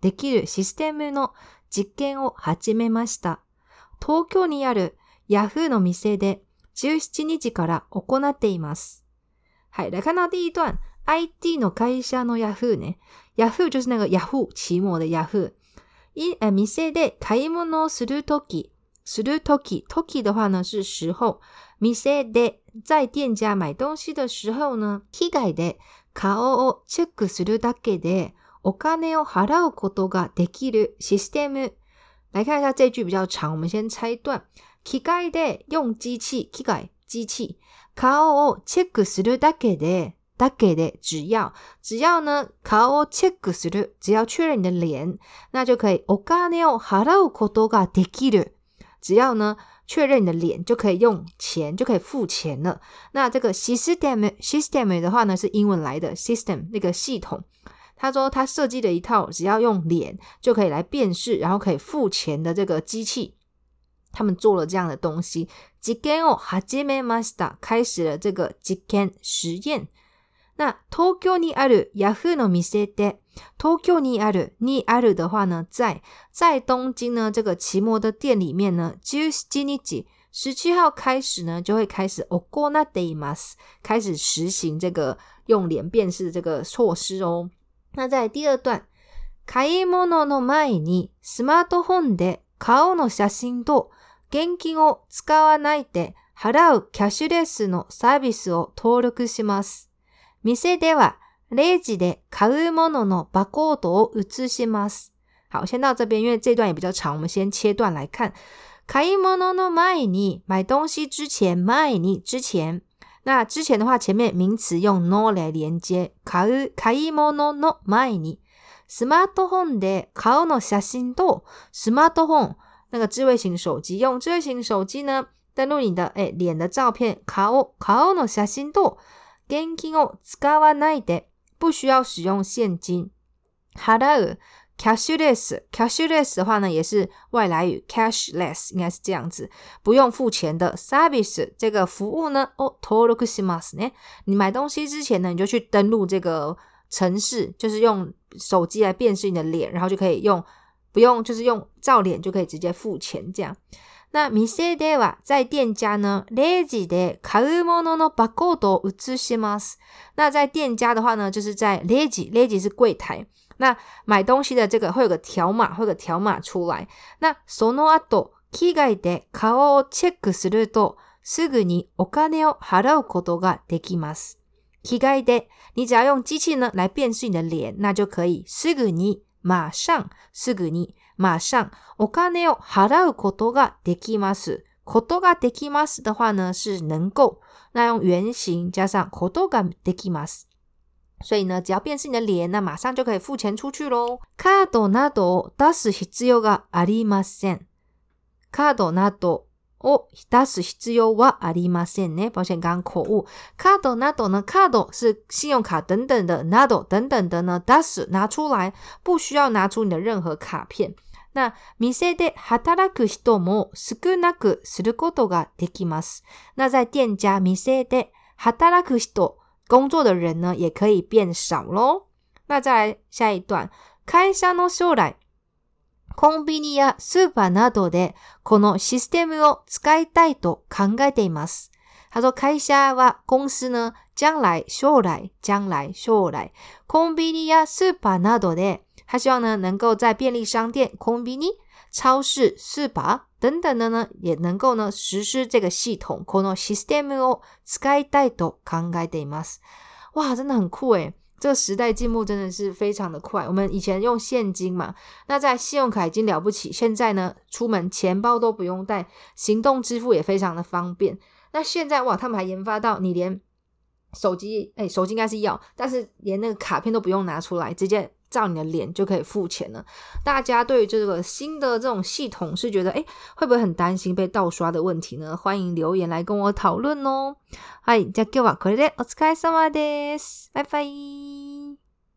できるシステムの実験を始めました。東京にある Yahoo の店で17日から行っています。はい。来看到第一段。IT の会社の Yahoo ね。Yahoo 就是那个 Yahoo、奇摩的 Yahoo。店で買い物をするとき、するとき、とき的话呢是时候。店で在店家买东西的时候呢、機外で顔をチェックするだけで、お金を払うことができるシステム。来看一下这句比较长，我们先拆段。機械で用機器機械機器。顔をチェックするだけで、だけで只要只要呢，顔をチェックする只要确认你的脸，那就可以お金を払うことができる。只要呢确认你的脸，就可以用钱就可以付钱了。那这个 system system 的话呢是英文来的 system 那个系统。他说，他设计了一套只要用脸就可以来辨识，然后可以付钱的这个机器。他们做了这样的东西。実験を始めました。开始了这个实验实验。那東京にあるヤフ o の店で、東京にあるにある的话呢，在在东京呢这个奇摩的店里面呢十七号开始呢就会开始 ogona daymas 开始实行这个用脸辨识这个措施哦。那在第二段、買い物の前にスマートフォンで顔の写真と現金を使わないで払うキャッシュレスのサービスを登録します。店ではレジで買うもののバコードを写します。好、先到这边，因为这段也比较長、我们先切断来看。買い物の前に、买东西之前、前に之前、那之前的话，前面名词用 no 来连接。卡う、買い物の前にスマートフォンでカオの写真とスマートフォン那个智慧型手机，用智慧型手机呢，登录你的诶脸的照片。カオ、カオの写真と現金を使わないで、不需要使用现金。払う。Cashless，cashless 的话呢，也是外来语，cashless 应该是这样子，不用付钱的。Service 这个服务呢哦 u t o l u x i m a s 呢，你买东西之前呢，你就去登录这个城市，就是用手机来辨识你的脸，然后就可以用，不用就是用照脸就可以直接付钱这样。那 miseta 在店家呢，laji de karamono no b a k u o z u m a s 那在店家的话呢，就是在 laji，laji 是柜台。那买东西的这个会有个条码，会有个条码出来。那その後、機械で顔をチェックするとすぐにお金を払うことができます。機械で你只要用机器呢来辨识你的脸，那就可以すぐに马上、すぐに马上お金を払うことができます。ことができます的话呢是能够，那用原型加上ことができます。所以呢，只要辨识你的脸，那马上就可以付钱出去喽。カードなど出す必要がありません。カードなどを出す必要はありませんね。抱歉，刚刚口误。カードなど呢？カード是信用卡等等的，なド等等的呢？出す拿出来，不需要拿出你的任何卡片。那店で働く人も少なくすることができる。なぜ天じゃ店で働く人工作的人呢也可以变少喽。那再来下一段，会社の将来、コンビニやスーパーなどでこのシステムを使いたいと考えています。他说，会社は公司呢将来将来将来将来，コンビニやスーパーなどで，他希望呢能够在便利商店コンビニ超市、s u 等等的呢，也能够呢实施这个系统。このシステムを使いたいと考えています。哇，真的很酷哎！这个时代进步真的是非常的快。我们以前用现金嘛，那在信用卡已经了不起。现在呢，出门钱包都不用带，行动支付也非常的方便。那现在哇，他们还研发到你连手机哎，手机应该是要，但是连那个卡片都不用拿出来，直接。照你的脸就可以付钱了。大家对于这个新的这种系统是觉得，哎，会不会很担心被盗刷的问题呢？欢迎留言来跟我讨论哦。好，じゃ今日はこれでお疲れ様です。バイバイ。